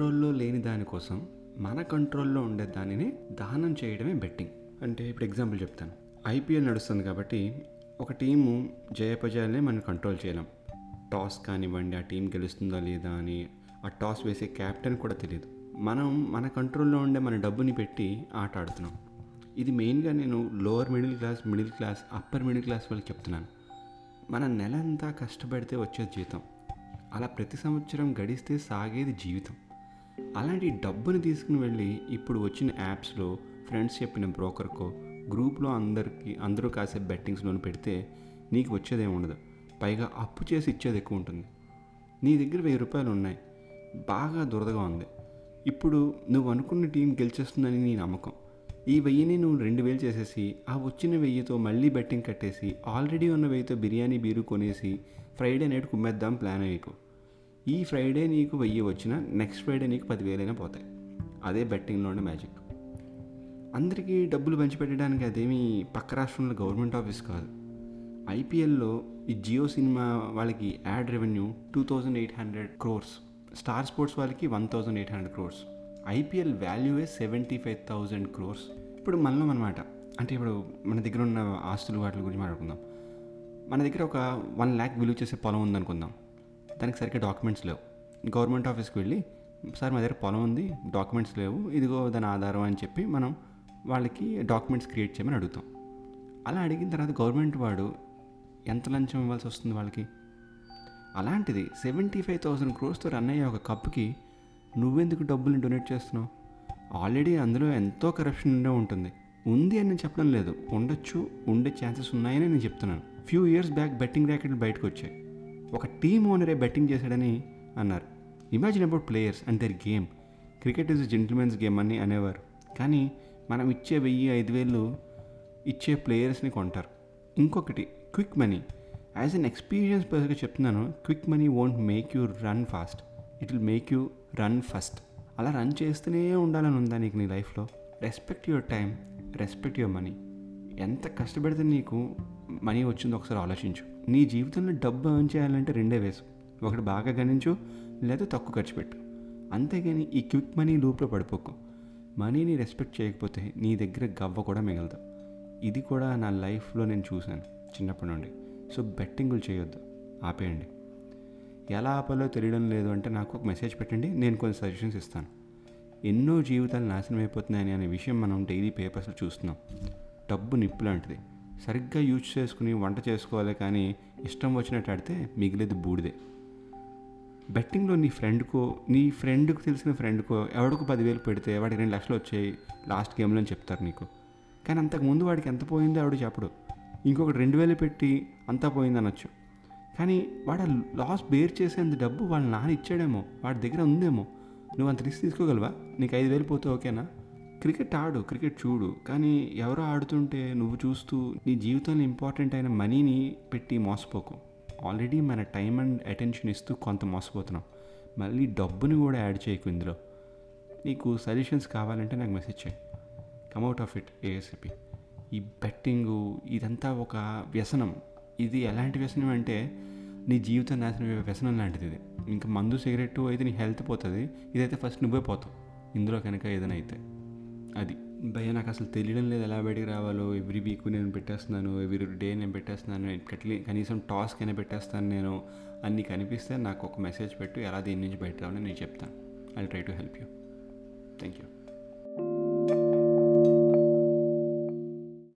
కంట్రోల్లో లేని దానికోసం మన కంట్రోల్లో ఉండే దానిని దానం చేయడమే బెట్టింగ్. అంటే ఇప్పుడు ఎగ్జాంపుల్ చెప్తాను. ఐపీఎల్ నడుస్తుంది కాబట్టి ఒక టీము జయపజయాలనే మనం కంట్రోల్ చేయలేం. టాస్ కానివ్వండి ఆ టీం గెలుస్తుందా లేదా అని ఆ టాస్ వేసే క్యాప్టెన్ కూడా తెలియదు. మనం మన కంట్రోల్లో ఉండే మన డబ్బుని పెట్టి ఆట ఆడుతున్నాం. ఇది మెయిన్గా నేను lower middle class middle class upper middle class వాళ్ళకి చెప్తున్నాను. మన నెల అంతా కష్టపడితే వచ్చే జీతం. అలా ప్రతి సంవత్సరం గడిస్తే సాగేది జీవితం. అలాంటి డబ్బుని తీసుకుని వెళ్ళి ఇప్పుడు వచ్చిన యాప్స్లో ఫ్రెండ్స్ చెప్పిన బ్రోకర్కో గ్రూప్లో అందరికి అందరూ కాసే బెట్టింగ్స్లోని పెడితే నీకు వచ్చేదేమి ఉండదు. పైగా అప్పు చేసి ఇచ్చేది ఎక్కువ ఉంటుంది. నీ దగ్గర వెయ్యి రూపాయలు ఉన్నాయి. బాగా దురదగా ఉంది. ఇప్పుడు నువ్వు అనుకున్న టీం గెలిచేస్తుందని నీ నమ్మకం. ఈ వెయ్యిని నువ్వు రెండు వేలు చేసేసి ఆ వచ్చిన వెయ్యితో మళ్ళీ బెట్టింగ్ కట్టేసి ఆల్రెడీ ఉన్న వెయ్యితో బిర్యానీ బీరు కొనేసి ఫ్రైడే నైట్ కుమ్మేద్దాం ప్లాన్ అయ్యకు ఈ ఫ్రైడే నీకు వెయ్యి వచ్చిన నెక్స్ట్ ఫ్రైడే నీకు పదివేలైనా పోతాయి. అదే బెట్టింగ్లో ఉండే మ్యాజిక్ అందరికీ డబ్బులు పంచిపెట్టడానికి అదేమీ పక్క రాష్ట్రంలో గవర్నమెంట్ ఆఫీస్ కాదు. ఐపీఎల్లో ఈ జియో సినిమా వాళ్ళకి ad revenue two thousand eight hundred crores star sports వాళ్ళకి one thousand eight hundred crores IPL వాల్యూవే seventy five thousand crores ఇప్పుడు మనలో అనమాట అంటే ఇప్పుడు మన దగ్గర ఉన్న ఆస్తులు వాటి గురించి మాట్లాడుకుందాం. మన దగ్గర ఒక వన్ ల్యాక్ విలువ చేసే పొలం ఉందనుకుందాం. దానికి సరిగ్గా డాక్యుమెంట్స్ లేవు. గవర్నమెంట్ ఆఫీస్కి వెళ్ళి సార్ మా దగ్గర పొలం ఉంది డాక్యుమెంట్స్ లేవు ఇదిగో దాని ఆధారం అని చెప్పి మనం వాళ్ళకి డాక్యుమెంట్స్ క్రియేట్ చేయమని అడుగుతాం. అలా అడిగిన తర్వాత గవర్నమెంట్ వాడు ఎంత లంచం ఇవ్వాల్సి వస్తుంది వాళ్ళకి? అలాంటిది సెవెంటీ ఫైవ్ థౌసండ్ క్రోర్స్తో రన్ అయ్యే ఒక కప్కి నువ్వెందుకు డబ్బులు డొనేట్ చేస్తున్నావు? ఆల్రెడీ అందులో ఎంతో కరప్షన్ ఉండే ఉంటుంది. ఉంది అని నేను చెప్పడం లేదు. ఉండొచ్చు ఉండే ఛాన్సెస్ ఉన్నాయని నేను చెప్తున్నాను. ఫ్యూ ఇయర్స్ బ్యాక్ బెట్టింగ్ ర్యాకెట్లు బయటకు వచ్చాయి. ఒక టీమ్ ఓనరే బెట్టింగ్ చేశాడని అన్నారు. Imagine about players and their game cricket is gentlemen's game అని అనేవారు. కానీ మనం ఇచ్చే వెయ్యి ఐదు వేలు ఇచ్చే ప్లేయర్స్ని కొంటారు. ఇంకొకటి quick money as an experience పర్సన్గా చెప్తున్నాను quick money won't make you run fast it will make you run first అలా రన్ చేస్తూనే ఉండాలని ఉందా నీకు నీ లైఫ్లో respect your time respect your money ఎంత కష్టపడితే నీకు మనీ వచ్చిందో ఒకసారి ఆలోచించు. నీ జీవితంలో డబ్బు ఎర్న్ చేయాలంటే రెండే వేసు. ఒకటి బాగా గణించు లేదా తక్కువ ఖర్చు పెట్టు. అంతేగాని ఈ క్విక్ మనీ లూప్లో పడిపోకు. మనీని రెస్పెక్ట్ చేయకపోతే నీ దగ్గర గవ్వ కూడా మిగలదు. ఇది కూడా నా లైఫ్లో నేను చూశాను చిన్నప్పటి నుండి. సో బెట్టింగులు చేయొద్దు. ఆపేయండి. ఎలా ఆపాలో తెలియడం లేదు అంటే నాకు ఒక మెసేజ్ పెట్టండి నేను కొన్ని సజెషన్స్ ఇస్తాను. ఎన్నో జీవితాలు నాశనం అయిపోతున్నాయని అనే విషయం మనం డైలీ పేపర్స్లో చూస్తున్నాం. డబ్బు నిప్పు లాంటిది. సరిగ్గా యూజ్ చేసుకుని వంట చేసుకోవాలి కానీ ఇష్టం వచ్చినట్టు ఆడితే మిగిలేది బూడిదే. బెట్టింగ్లో నీ ఫ్రెండ్కో నీ ఫ్రెండ్కు తెలిసిన ఫ్రెండ్కో ఎవడికి పదివేలు పెడితే వాడికి రెండు లక్షలు వచ్చాయి లాస్ట్ గేమ్లో అని చెప్తారు నీకు. కానీ అంతకుముందు వాడికి ఎంత పోయిందో ఎవడు చెప్పడు. ఇంకొకటి రెండు వేలు పెట్టి అంతా పోయింది అనొచ్చు కానీ వాడు లాస్ బేర్ చేసేంత డబ్బు వాళ్ళ నాన్న ఇచ్చాడేమో వాడి దగ్గర ఉందేమో. నువ్వు అంత రిస్క్ తీసుకోగలవా? నీకు ఐదు వేలు పోతే ఓకేనా? క్రికెట్ ఆడు క్రికెట్ చూడు. కానీ ఎవరో ఆడుతుంటే నువ్వు చూస్తూ నీ జీవితంలో ఇంపార్టెంట్ అయిన మనీని పెట్టి మోసపోకు. ఆల్రెడీ మన టైం అండ్ అటెన్షన్ ఇస్తూ కొంత మోసపోతున్నాం. మళ్ళీ డబ్బుని కూడా యాడ్ చేయకు ఇందులో. నీకు సజెషన్స్ కావాలంటే నాకు మెసేజ్ చేయి. Come out of it ASAP ఈ బెట్టింగు ఇదంతా ఒక వ్యసనం. ఇది ఎలాంటి వ్యసనం అంటే నీ జీవితం నాశనం వ్యసనం లాంటిది ఇది. ఇంకా మందు సిగరెట్ అయితే నీ హెల్త్ పోతుంది. ఇదైతే ఫస్ట్ నువ్వే పోతావు. ఇందులో కనుక ఏదైనా అయితే. అది. భయ నాకు అసలు తెలియడం లేదు ఎలా బయటికి రావాలో. ఎవ్రీ వీక్ నేను పెట్టేస్తున్నాను ఎవ్రీ డే నేను పెట్టేస్తున్నాను. కట్లీ కనీసం టాస్క్ అయినా పెట్టేస్తాను నేను. అన్నీ కనిపిస్తే నాకు ఒక మెసేజ్ పెట్టు. ఎలా దీని నుంచి బయట రావాలని నేను చెప్తాను. I try to help you. Thank you